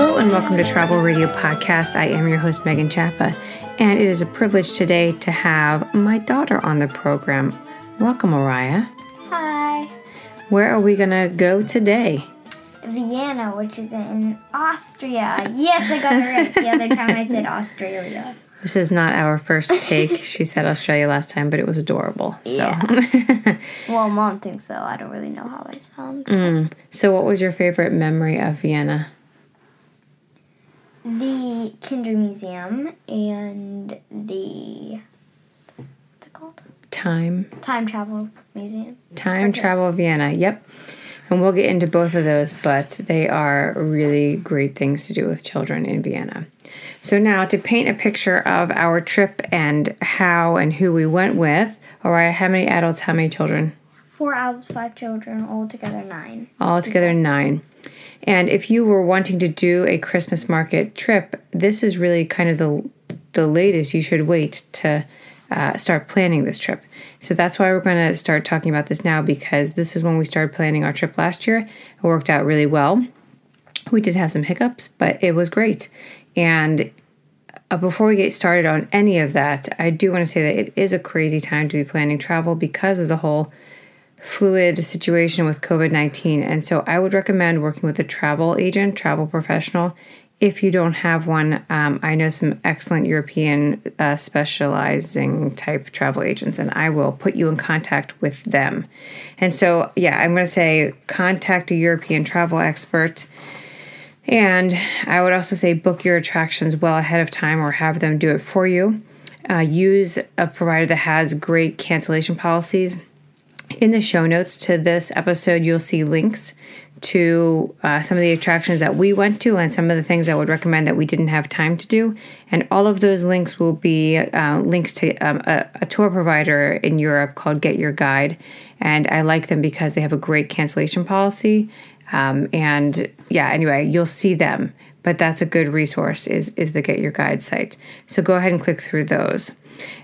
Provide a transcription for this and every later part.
Hello and welcome to Travel Radio Podcast. I am your host, Megan Chapa, and it is a privilege today to have my daughter on the program. Welcome, Mariah. Hi. Where are we going to go today? Vienna, which is in Austria. Yes, I got it right the other time I said Australia. This is not our first take. she said Australia last time, but it was adorable. So, Yeah. Well, mom thinks so. I don't really know how I sound. Mm. so what was your favorite memory of Vienna? The Kinder Museum and the what's it called? Time, Time Travel Museum. time travel Vienna. Yep. And we'll get into both of those, but they are really great things to do with children in Vienna. So now to paint a picture of our trip and how and who we went with. All right, how many adults, how many children? Four adults, five children, all together nine. All together nine. And if you were wanting to do a Christmas market trip, this is really kind of the the latest you should wait to uh, start planning this trip. So that's why we're going to start talking about this now because this is when we started planning our trip last year. It worked out really well. We did have some hiccups, but it was great. And uh, before we get started on any of that, I do want to say that it is a crazy time to be planning travel because of the whole fluid situation with COVID 19. And so I would recommend working with a travel agent, travel professional. If you don't have one, um, I know some excellent European uh, specializing type travel agents, and I will put you in contact with them. And so, yeah, I'm going to say contact a European travel expert. And I would also say book your attractions well ahead of time or have them do it for you. Uh, use a provider that has great cancellation policies. In the show notes to this episode, you'll see links to uh, some of the attractions that we went to and some of the things I would recommend that we didn't have time to do. And all of those links will be uh, links to um, a, a tour provider in Europe called Get Your Guide. And I like them because they have a great cancellation policy. Um, and yeah, anyway, you'll see them. But that's a good resource is is the Get Your Guide site. So go ahead and click through those.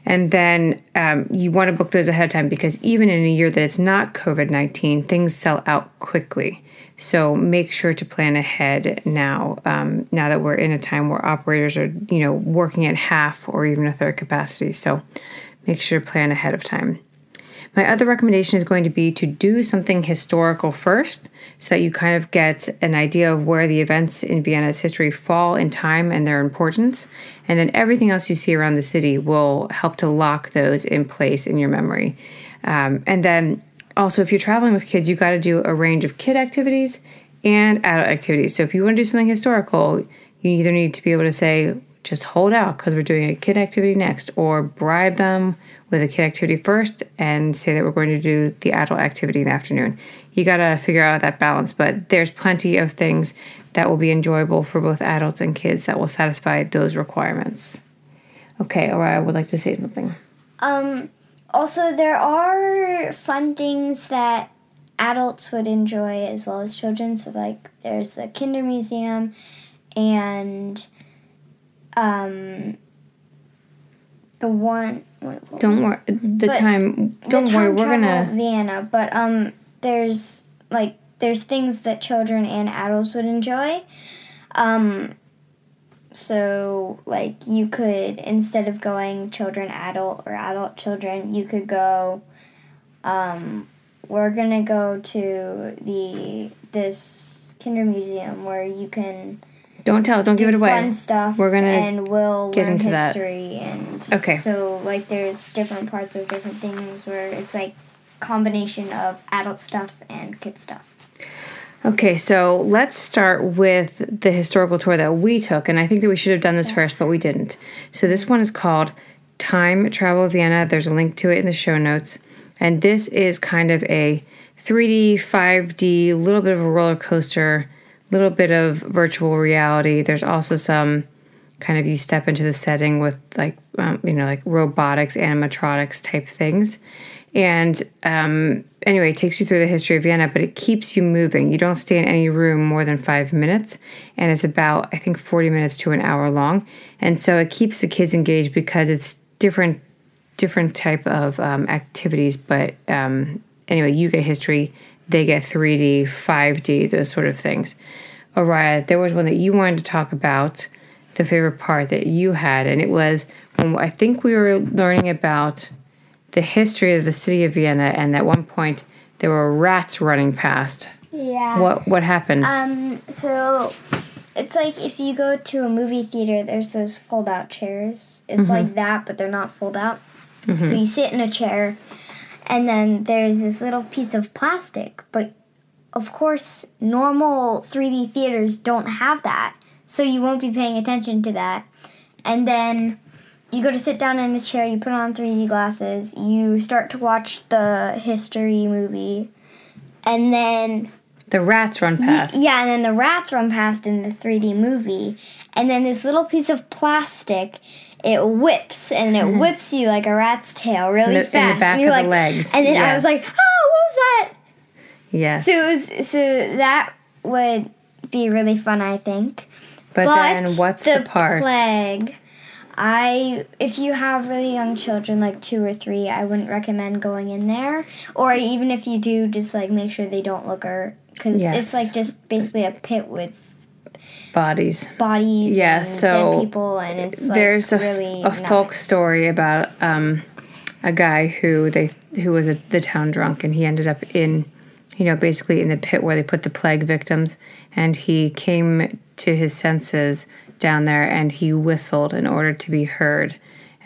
And then um, you want to book those ahead of time because even in a year that it's not COVID 19, things sell out quickly. So make sure to plan ahead now, um, now that we're in a time where operators are, you know, working at half or even a third capacity. So make sure to plan ahead of time. My other recommendation is going to be to do something historical first so that you kind of get an idea of where the events in Vienna's history fall in time and their importance. And then everything else you see around the city will help to lock those in place in your memory. Um, and then also, if you're traveling with kids, you got to do a range of kid activities and adult activities. So if you want to do something historical, you either need to be able to say, just hold out because we're doing a kid activity next, or bribe them with a kid activity first and say that we're going to do the adult activity in the afternoon. You got to figure out that balance, but there's plenty of things that will be enjoyable for both adults and kids that will satisfy those requirements. Okay, or I would like to say something. Um, also, there are fun things that adults would enjoy as well as children. So, like, there's the Kinder Museum and um, the one. What, Don't worry. The time. Don't worry. time We're gonna. Vienna, but um, there's like there's things that children and adults would enjoy. Um, so like you could instead of going children adult or adult children, you could go. Um, we're gonna go to the this Kinder Museum where you can Don't tell. Don't give it away. fun stuff. We're gonna and we'll get learn into that. history and Okay. So like, there's different parts of different things where it's like combination of adult stuff and kid stuff. Okay, so let's start with the historical tour that we took, and I think that we should have done this first, but we didn't. So this one is called Time Travel Vienna. There's a link to it in the show notes, and this is kind of a 3D, 5D, a little bit of a roller coaster, little bit of virtual reality. There's also some kind of you step into the setting with like um, you know like robotics, animatronics type things, and um, anyway, it takes you through the history of Vienna, but it keeps you moving. You don't stay in any room more than five minutes, and it's about I think forty minutes to an hour long, and so it keeps the kids engaged because it's different different type of um, activities. But um, anyway, you get history, they get three D, five D, those sort of things. Araya, there was one that you wanted to talk about, the favorite part that you had, and it was when I think we were learning about the history of the city of Vienna, and at one point there were rats running past. Yeah. What what happened? Um, so it's like if you go to a movie theater, there's those fold out chairs. It's like that, but they're not fold out. So you sit in a chair, and then there's this little piece of plastic. But of course, normal 3D theaters don't have that. So you won't be paying attention to that. And then you go to sit down in a chair, you put on 3D glasses, you start to watch the history movie, and then the rats run past. yeah, and then the rats run past in the 3D movie, and then this little piece of plastic, it whips and it whips you like a rat's tail really Mm-hmm. In the- the fast. back and you're of the like, legs, And then I was like, oh, what was that? Yes. So it was, so that would be really fun, I think. but, then what's the, part? plague? I if you have really young children like two or three, I wouldn't recommend going in there. Or even if you do, just like make sure they don't look or because Yes. it's like just basically a pit with Bodies. bodies Yeah, so dead people and it's like There's a, f- really a not- folk story about um, a guy who they who was a, the town drunk, and he ended up in, you know, basically in the pit where they put the plague victims, and he came to his senses down there, and he whistled in order to be heard,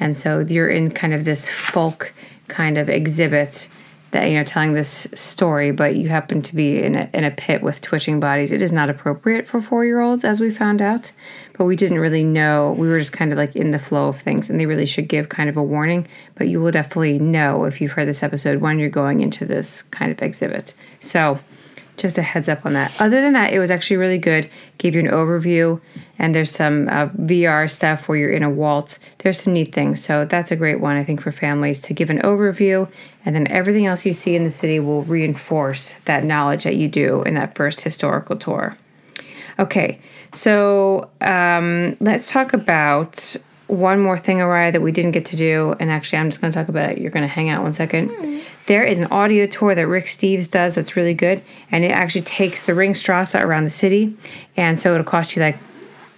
and so you're in kind of this folk kind of exhibit that you know telling this story but you happen to be in a, in a pit with twitching bodies. It is not appropriate for four year olds as we found out but we didn't really know. We were just kind of like in the flow of things and they really should give kind of a warning but you will definitely know if you've heard this episode when you're going into this kind of exhibit. So just a heads up on that. Other than that, it was actually really good. Gave you an overview, and there's some uh, VR stuff where you're in a waltz. There's some neat things. So that's a great one, I think, for families to give an overview, and then everything else you see in the city will reinforce that knowledge that you do in that first historical tour. Okay, so um, let's talk about one more thing, Araya, that we didn't get to do. And actually, I'm just going to talk about it. You're going to hang out one second. Hmm. There is an audio tour that Rick Steves does that's really good. And it actually takes the Ringstrasse around the city. And so it'll cost you like,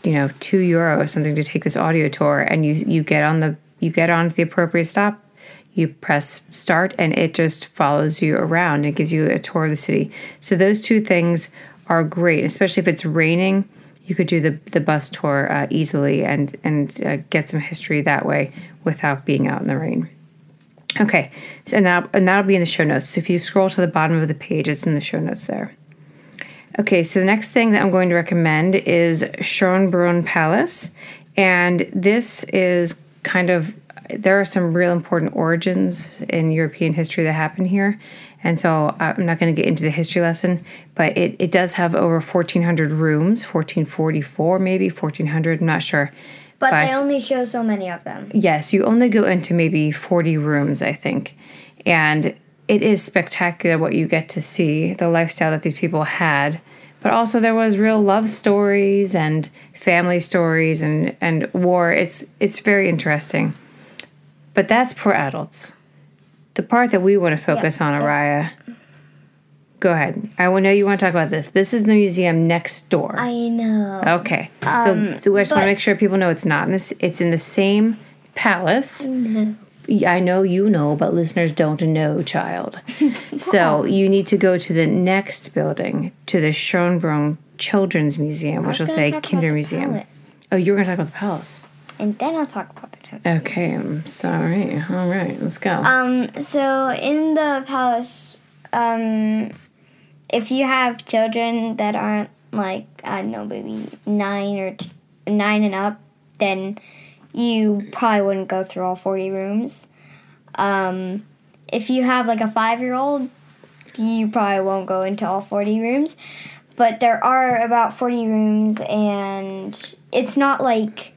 you know, two euro or something to take this audio tour. And you, you get on the, you get on to the appropriate stop. You press start and it just follows you around. It gives you a tour of the city. So those two things are great, especially if it's raining you could do the the bus tour uh, easily and and uh, get some history that way without being out in the rain. Okay, so and that and that'll be in the show notes. So if you scroll to the bottom of the page, it's in the show notes there. Okay, so the next thing that I'm going to recommend is Schönbrunn Palace, and this is kind of there are some real important origins in European history that happen here. And so uh, I'm not going to get into the history lesson, but it, it does have over 1,400 rooms, 1,444 maybe, 1,400, I'm not sure. But, they only show so many of them. Yes, you only go into maybe 40 rooms, I think. And it is spectacular what you get to see, the lifestyle that these people had. But also there was real love stories and family stories and, and war. It's it's very interesting. But that's for adults. The part that we want to focus on, Araya. Go ahead. I know you want to talk about this. This is the museum next door. I know. Okay. so, um, so I just want to make sure people know it's not in this. It's in the same palace. Yeah, I know you know, but listeners don't know, child. so you need to go to the next building, to the Schönbrunn Children's Museum, which will say Kinder Museum. Oh, you're going to talk about the palace. And then I'll talk about. Okay, I'm sorry. All right, let's go. Um, so in the palace, um, if you have children that aren't like I don't know, maybe nine or t- nine and up, then you probably wouldn't go through all forty rooms. Um, if you have like a five-year-old, you probably won't go into all forty rooms. But there are about forty rooms, and it's not like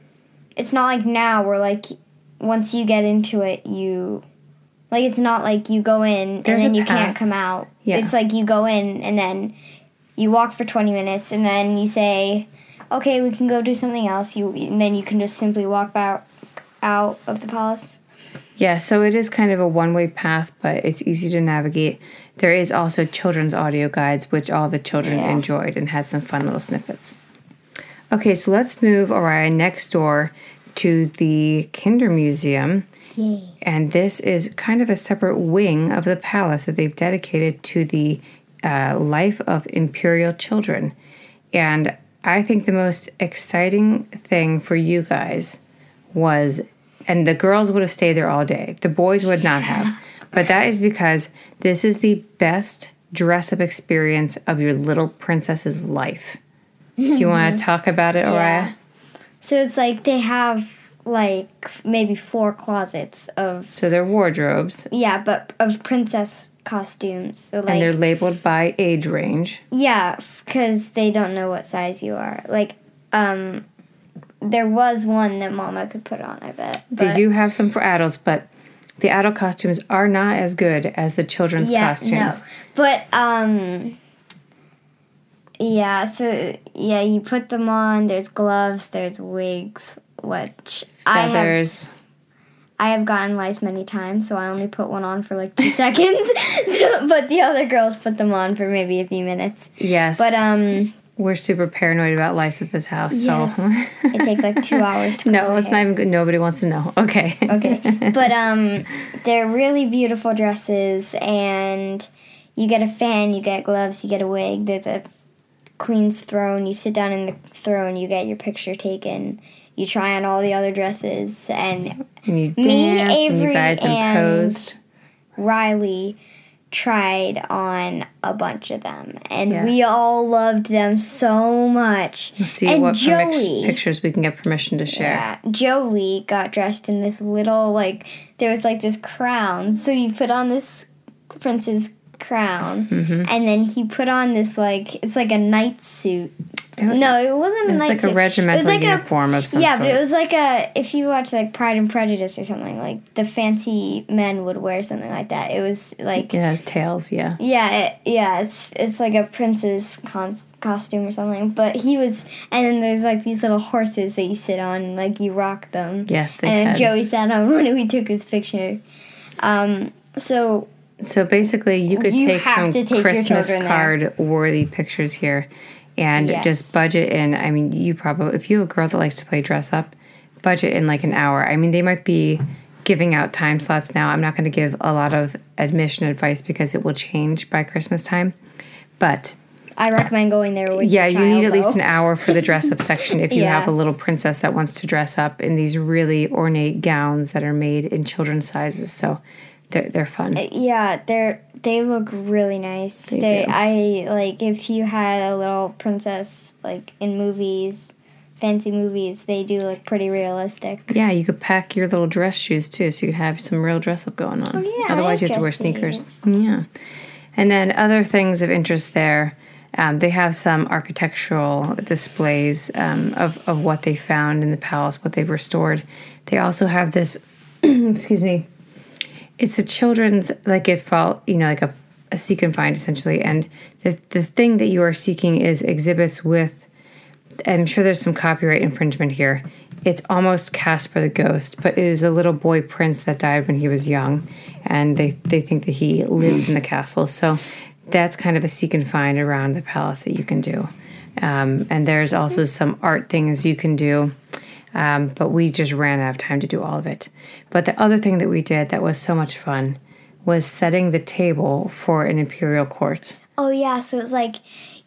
it's not like now where like once you get into it, you like it's not like you go in There's and then you can't come out. Yeah. It's like you go in and then you walk for 20 minutes and then you say, "Okay, we can go do something else." You and then you can just simply walk back out of the palace. Yeah, so it is kind of a one way path, but it's easy to navigate. there is also children's audio guides, which all the children Yeah. enjoyed and had some fun little snippets. Okay, so let's move Orion next door to the Kinder Museum. Yay. And this is kind of a separate wing of the palace that they've dedicated to the uh, life of imperial children. And I think the most exciting thing for you guys was, and the girls would have stayed there all day, the boys would not have. But that is because this is the best dress up experience of your little princess's life. Do you want to talk about it? Yeah. So it's like they have like maybe four closets of So they're wardrobes, yeah, but of princess costumes. So and they're labeled by age range. yeah, because they don't know what size you are. Like um, there was one that Mama could put on. I bet. They do have some for adults, but the adult costumes are not as good as the children's yeah, costumes. No. But um yeah, so yeah, you put them on, there's gloves, there's wigs, which I have Feathers. I have gotten lice many times, so I only put one on for like two seconds. So, but the other girls put them on for maybe a few minutes. Yes. But um we're super paranoid about lice at this house, yes, so it takes like two hours to no, it's hair. not even good. Nobody wants to know. Okay. okay but um they're really beautiful dresses and you get a fan you get gloves you get a wig there's a queen's throne you sit down in the throne you get your picture taken you try on all the other dresses and and you Me, and Avery, guys and- imposed. riley tried on a bunch of them and we all loved them so much Let's see and what Joey- pictures we can get permission to share. Yeah, Joey got dressed in this little like there was like this crown. So you put on this prince's crown, Mm-hmm. and then he put on this like it's like a night suit. No, it wasn't a It's night like suit. a regimental it was like uniform of a, some yeah, sort. but it was like a if you watch like Pride and Prejudice or something like the fancy men would wear something like that. It was like it has tails, yeah. yeah, it, yeah, it's it's like a prince's con- costume or something. But he was, and then there's like these little horses that you sit on, and like you rock them. Yes, they and had. Joey sat on one, and we took his picture. Um, so So basically, you could You take some take Christmas children there. card worthy pictures here and Yes. just budget in. I mean, you probably, if you have a girl that likes to play dress up, budget in like an hour. I mean, they might be giving out time slots now. I'm not going to give a lot of admission advice because it will change by Christmas time. But I recommend going there with yeah, you need at least an hour for the dress up section if you Yeah. have a little princess that wants to dress up in these really ornate gowns that are made in children's sizes. So they're, they're fun. Yeah, they're they look really nice. They, do. I like if you had a little princess like in movies, fancy movies, they do look pretty realistic. Yeah, you could pack your little dress shoes too, so you could have some real dress up going on. Oh, yeah, Otherwise, you have to wear sneakers. Yeah. And then other things of interest there, um, they have some architectural displays um, of, of what they found in the palace, what they've restored. They also have this, excuse me, it's a children's, like it fall, you know, like a, a seek and find essentially. And the, the thing that you are seeking is exhibits with I'm sure there's some copyright infringement here. It's almost Casper the Ghost, but it is a little boy prince that died when he was young, and they, they think that he lives in the castle. So that's kind of a seek and find around the palace that you can do. Um, and there's also some art things you can do, um, but we just ran out of time to do all of it. But the other thing that we did that was so much fun was setting the table for an imperial court. Oh yeah, so it's like,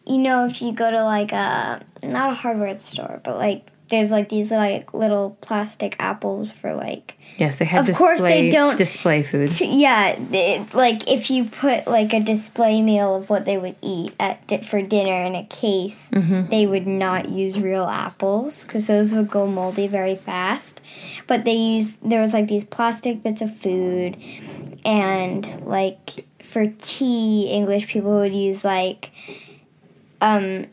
you know, if you go to like a not a hardware store, but like there's like these like little plastic apples for like Yes, they have Of display, course they don't- display food. yeah, it, like if you put like a display meal of what they would eat at di- for dinner in a case, they would not use real apples because those would go moldy very fast. But they use there was like these plastic bits of food, and like for tea, English people would use like um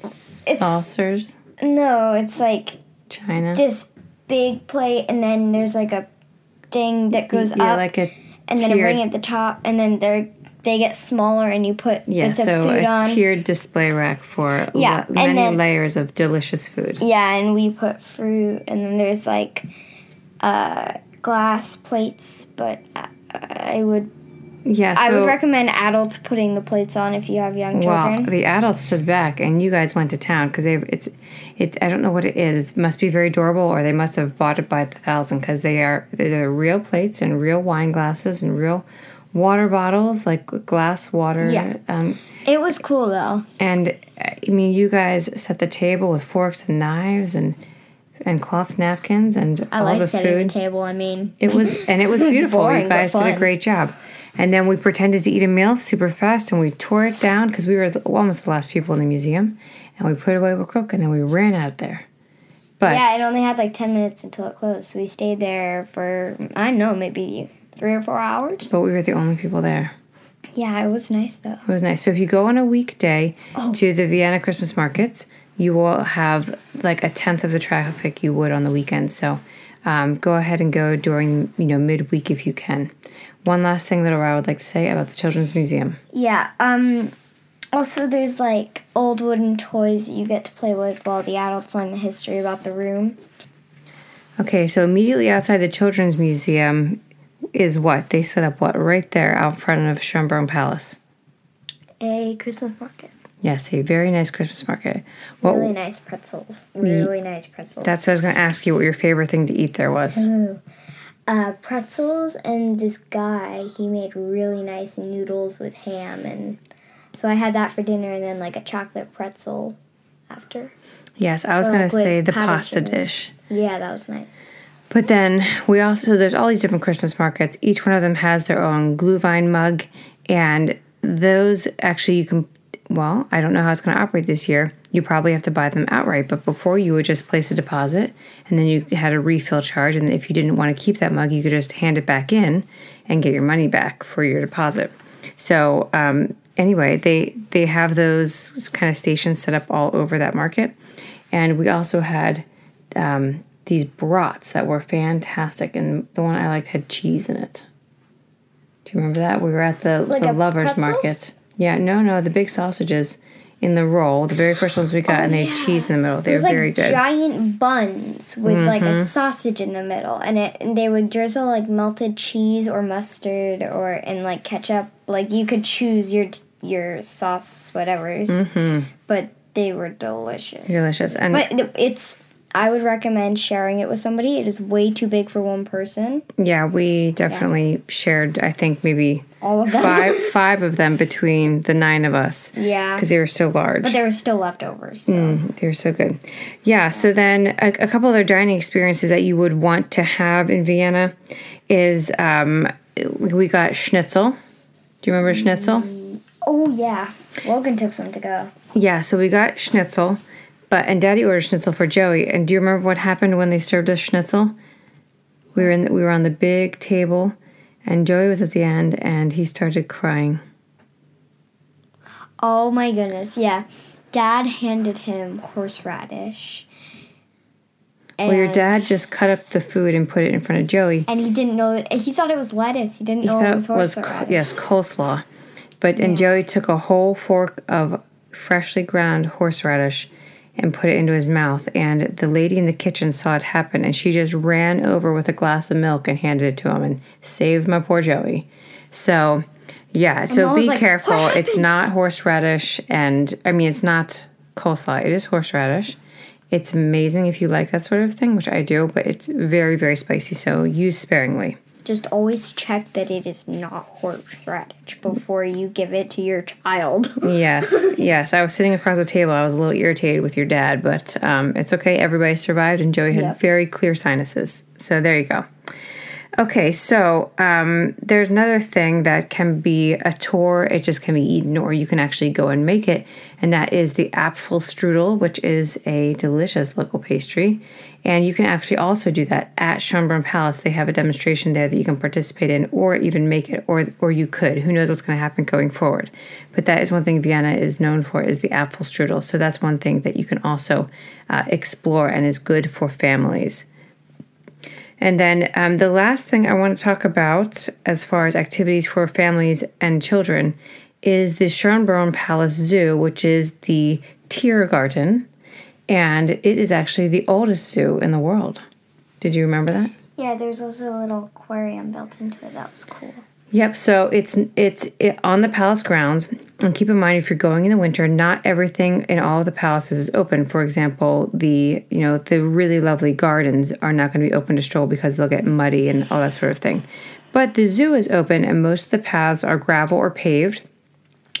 Saucers, no, it's like china. this big plate, and then there's like a thing that goes yeah, up. like a and then a ring at the top, and then they they get smaller, and you put yeah, bits of so a on. tiered display rack for Yeah, la- many then- layers of delicious food. yeah, and we put fruit, and then there's like uh, glass plates, but I, I would Yeah, so I would recommend adults putting the plates on if you have young children. well, the adults stood back, and you guys went to town because they it's it. I don't know what it is. It must be very durable, or they must have bought it by the thousand because they are they're real plates and real wine glasses and real water bottles, like glass water. Yeah. Um, it was cool though. and I mean, you guys set the table with forks and knives and and cloth napkins and I all like the setting food. the table. I mean, It was and it was beautiful. boring, you guys did a great job. And then we pretended to eat a meal super fast, and we tore it down because we were the, almost the last people in the museum, and we put away with Crook, and then we ran out of there. But yeah, it only had like ten minutes until it closed, so we stayed there for I don't know, maybe three or four hours. but we were the only people there. Yeah, it was nice though. It was nice. So if you go on a weekday Oh. to the Vienna Christmas markets, you will have like a tenth of the traffic you would on the weekend. So um, go ahead and go during you know midweek if you can. One last thing that I would like to say about the Children's Museum. Yeah. Um. Also, there's like old wooden toys that you get to play with while the adults learn the history about the room. Okay, so immediately outside the Children's Museum is what? They set up what? Right there out front of Schönbrunn Palace. A Christmas market. Yes, a very nice Christmas market. What, Really nice pretzels. Really nice pretzels. That's what I was going to ask you what your favorite thing to eat there was. uh, pretzels and this guy he made really nice noodles with ham and so I had that for dinner and then like a chocolate pretzel after. Yes, I was Or going like to say the pasta sugar. dish. Yeah, that was nice. But then we also, there's all these different Christmas markets. Each one of them has their own Glühwein mug. And those actually you can, well, I don't know how it's going to operate this year. You probably have to buy them outright. But before you would just place a deposit and then you had a refill charge. And if you didn't want to keep that mug, you could just hand it back in and get your money back for your deposit. So, um, anyway, they, they have those kind of stations set up all over that market. And we also had um, these brats that were fantastic, and the one I liked had cheese in it. Do you remember that? We were at the, Like the lovers pretzel? market. Yeah, no, no, the big sausages in the roll, the very first ones we got, and they had cheese in the middle. They were was very good. Mm-hmm. giant buns with like a sausage in the middle, and it and they would drizzle like melted cheese or mustard or and like ketchup. Like you could choose your your sauce, whatever's. But they were delicious. Mm-hmm. Delicious. And But it's. I would recommend sharing it with somebody. It is way too big for one person. yeah, we definitely shared, I think, maybe All of them. five five of them between the nine of us Yeah. because they were so large. But there were still leftovers. So. they were so good. Yeah. So then a, a couple other dining experiences that you would want to have in Vienna is um, we got schnitzel. Do you remember schnitzel? Oh yeah, Logan took some to go. Yeah. So we got schnitzel, but and Daddy ordered schnitzel for Joey. And do you remember what happened when they served us schnitzel? We were in. The, we were on the big table, and Joey was at the end, and he started crying. Oh my goodness, yeah. Dad handed him horseradish. Well, your dad just cut up the food and put it in front of Joey. And he didn't know. He thought it was lettuce. He didn't know it was horseradish. yes coleslaw but and joey took a whole fork of freshly ground horseradish and put it into his mouth. And the lady in the kitchen saw it happen and she just ran over with a glass of milk and handed it to him and saved my poor joey. So yeah so be like, careful. "What it's not horseradish and i mean it's not coleslaw. It is horseradish. It's amazing if you like that sort of thing which i do but it's very very spicy so use sparingly Just always check that it is not horseradish before you give it to your child. Yes, yes. I was sitting across the table. I was a little irritated with your dad, but um, it's okay. Everybody survived, and Joey had Yep. very clear sinuses. So there you go. Okay, so um, there's another thing that can be a tour. It just can be eaten, or you can actually go and make it, and that is the Apfelstrudel, which is a delicious local pastry. And you can actually also do that at Schönbrunn Palace. They have a demonstration there that you can participate in, or even make it, or or you could. Who knows what's going to happen going forward? But that is one thing Vienna is known for is the Apfelstrudel. So that's one thing that you can also uh, explore and is good for families. And then um, the last thing I want to talk about, as far as activities for families and children, is the Schönbrunn Palace Zoo, which is the Tiergarten, and it is actually the oldest zoo in the world. Did you remember that? Yeah, there's also a little aquarium built into it. That was cool. Yep. So it's it's it, on the palace grounds. And keep in mind, if you're going in the winter, not everything in all of the palaces is open. For example, the you know the really lovely gardens are not going to be open to stroll because they'll get muddy and all that sort of thing. But the zoo is open, and most of the paths are gravel or paved.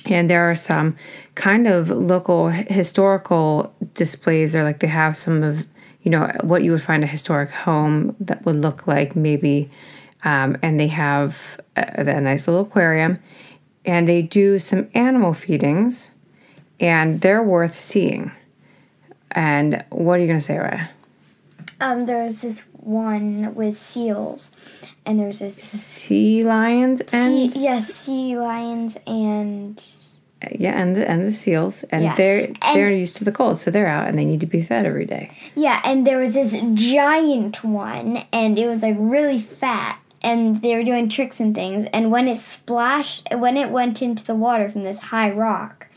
And there are some kind of local historical displays there, like they have some of you know what you would find a historic home that would look like maybe um, and they have a, a, nice little aquarium and they do some animal feedings and they're worth seeing and what are you going to say Raya? Um there's this one with seals and there's this sea lions and sea, yes sea lions and yeah, and the and the seals, and yeah. they're they're used to the cold, so they're out and they need to be fed every day. Yeah, and there was this giant one, and it was like really fat, and they were doing tricks and things. And when it splashed, when it went into the water from this high rock,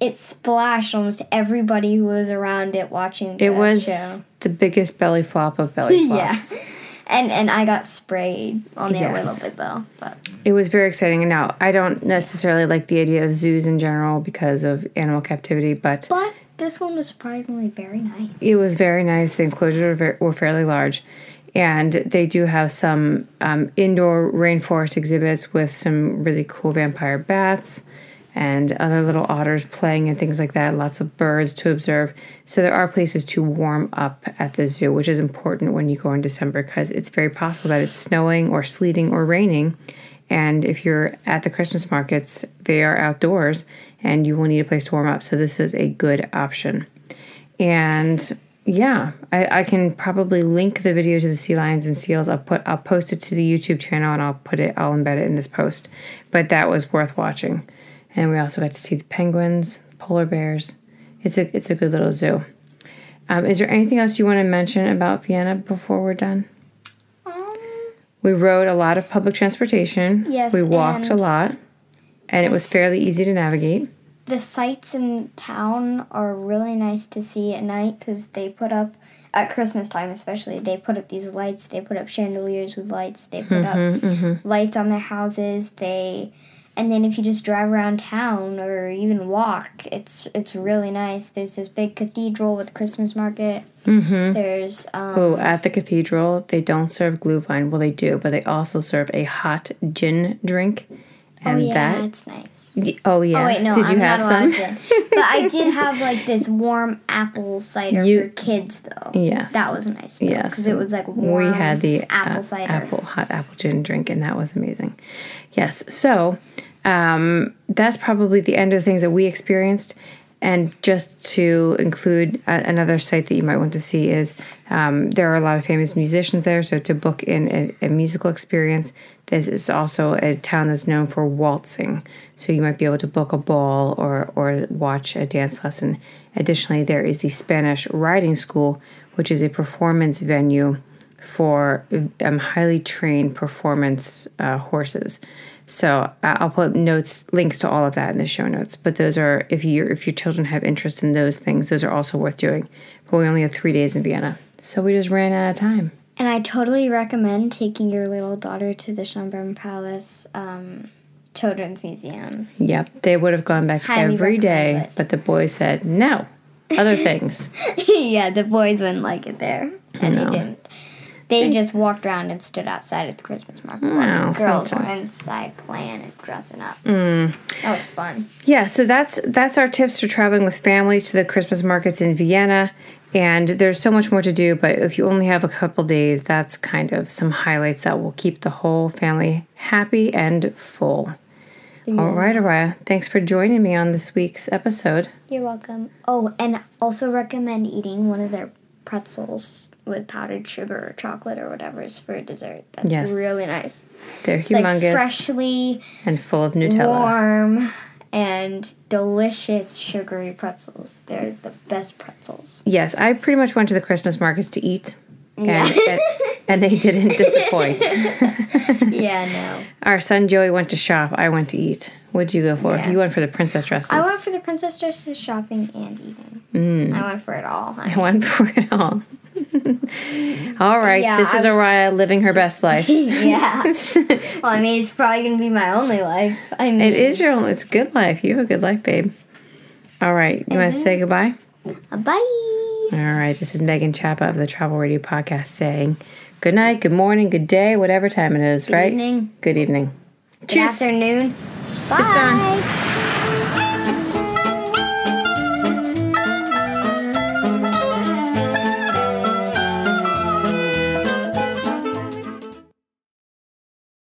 it splashed almost everybody who was around it watching. it was show. the biggest belly flop of belly flops. yeah and and I got sprayed only yes. a little bit though. But it was very exciting. And now I don't necessarily like the idea of zoos in general because of animal captivity, but but this one was surprisingly very nice. It was very nice. The enclosures were, were fairly large. And they do have some um, indoor rainforest exhibits with some really cool vampire bats and other little otters playing and things like that, lots of birds to observe. So there are places to warm up at the zoo, which is important when you go in December because it's very possible that it's snowing or sleeting or raining. And if you're at the Christmas markets, they are outdoors and you will need a place to warm up. So this is a good option. And yeah, I, I can probably link the video to the sea lions and seals. I'll put I'll post it to the YouTube channel and I'll put it I'll embed it in this post. But that was worth watching. And we also got to see the penguins, polar bears. It's a it's a good little zoo. Um, is there anything else you want to mention about Vienna before we're done? Um, we rode a lot of public transportation. Yes, we walked a lot, and it was fairly easy to navigate. The sights in town are really nice to see at night because they put up at Christmas time, especially. They put up these lights. They put up chandeliers with lights. They put mm-hmm, up mm-hmm. lights on their houses. They and then if you just drive around town or even walk, it's it's really nice. There's this big cathedral with Christmas market. Mm-hmm. There's um, oh at the cathedral they don't serve glühwein. Well, they do, but they also serve a hot gin drink, oh, and oh, yeah, that that's nice. Oh yeah. Oh wait, no, did I'm you have some? but I did have like this warm apple cider you, for kids though. Yes, that was nice. Though, yes, because it was like warm. We had the apple uh, cider, apple hot apple gin drink, and that was amazing. Yes, so um, that's probably the end of the things that we experienced. And just to include a, another site that you might want to see is um, there are a lot of famous musicians there. So to book in a, a, musical experience, this is also a town that's known for waltzing. So you might be able to book a ball or or watch a dance lesson. Additionally, there is the Spanish Riding School, which is a performance venue for um, highly trained performance uh, horses. So I'll put notes, links to all of that in the show notes. But those are if you if your children have interest in those things, those are also worth doing. But we only have three days in Vienna, so we just ran out of time. And I totally recommend taking your little daughter to the Schönbrunn Palace um, Children's Museum. Yep, they would have gone back Highly every day, it. but the boys said no. Other things. yeah, the boys wouldn't like it there, and no. they didn't. They just walked around and stood outside at the Christmas market. Wow, girls were inside playing and dressing up. Mm. That was fun. Yeah, so that's that's our tips for traveling with families to the Christmas markets in Vienna. And there's so much more to do, but if you only have a couple days, that's kind of some highlights that will keep the whole family happy and full. Yeah. All right, Araya. Thanks for joining me on this week's episode. You're welcome. Oh, and also recommend eating one of their pretzels with powdered sugar or chocolate or whatever is for a dessert. That's yes. really nice. They're humongous. Like freshly and full of Nutella. Warm and delicious sugary pretzels. They're the best pretzels. Yes, I pretty much went to the Christmas markets to eat. Yeah. And, and, and they didn't disappoint. yeah, no. Our son Joey went to shop. I went to eat. What'd you go for? Yeah. You went for the princess dresses. I went for the princess dresses, shopping, and eating. Mm. I went for it all. Honey. I went for it all. All right, Yeah, this is I was- Araya living her best life. yeah. Well, I mean, it's probably gonna be my only life. I mean, It is your only. It's good life. You have a good life, babe. All right. You want to say mm-hmm. goodbye? Bye. All right. This is Megan Chapa of the Travel Radio Podcast saying good night, good morning, good day, whatever time it is, Good right? evening. Good evening. Good afternoon. Bye.